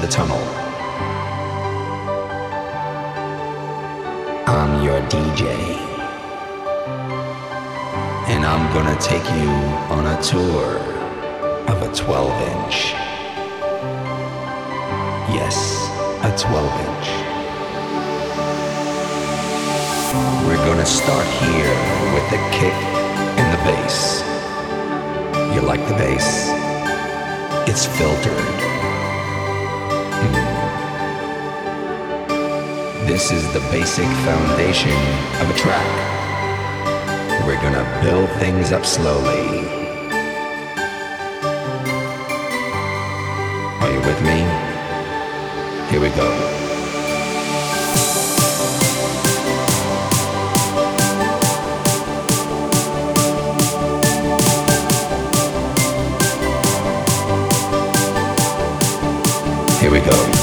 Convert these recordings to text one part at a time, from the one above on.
the tunnel. I'm your DJ, and I'm gonna take you on a tour of a 12 inch. Yes, a 12 inch. We're gonna start here with the kick and the bass. You like the bass? It's filtered. This is the basic foundation of a track. We're gonna build things up slowly. Are you with me? Here we go. Here we go.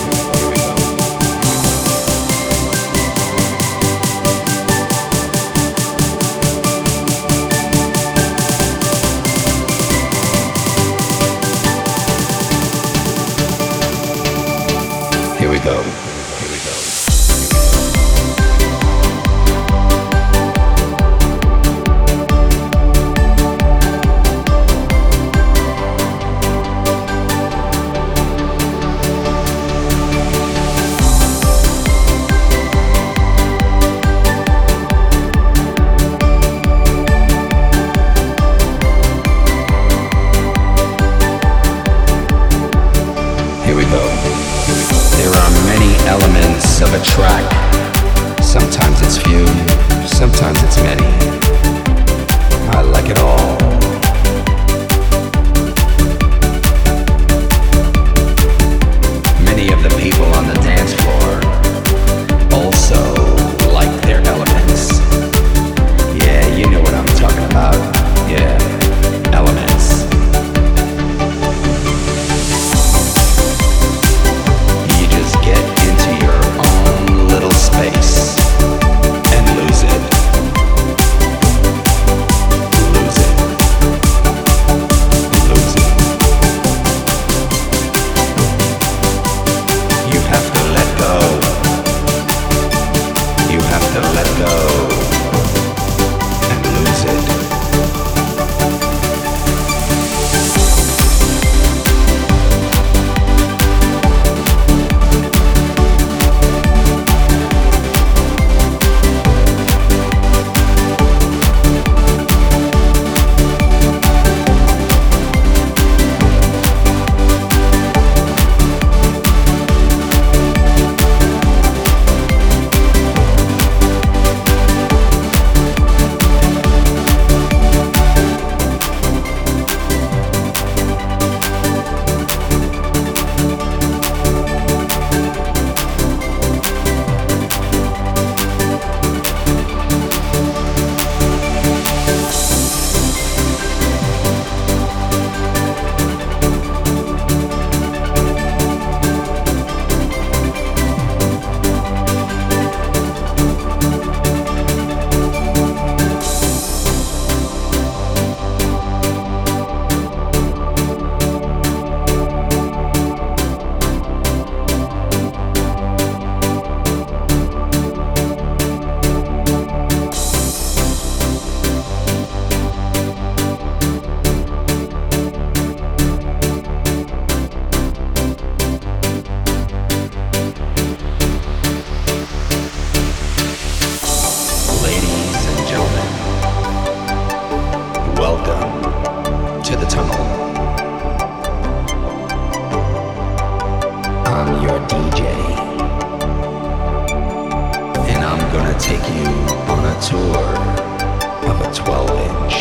Of a 12 inch.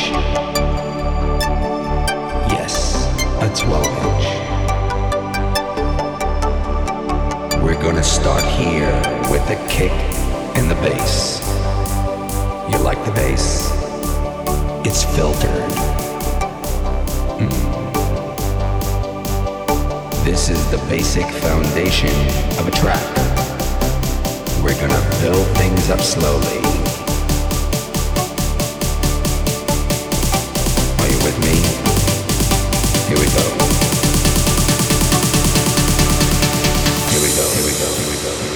Yes, a 12 inch. We're gonna start here with the kick and the bass. You like the bass? It's filtered. Mm. This is the basic foundation of a track. We're gonna build things up slowly. with me. Here we go. Here we go. Here we go. Here we go.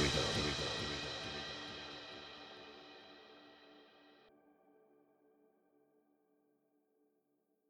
go.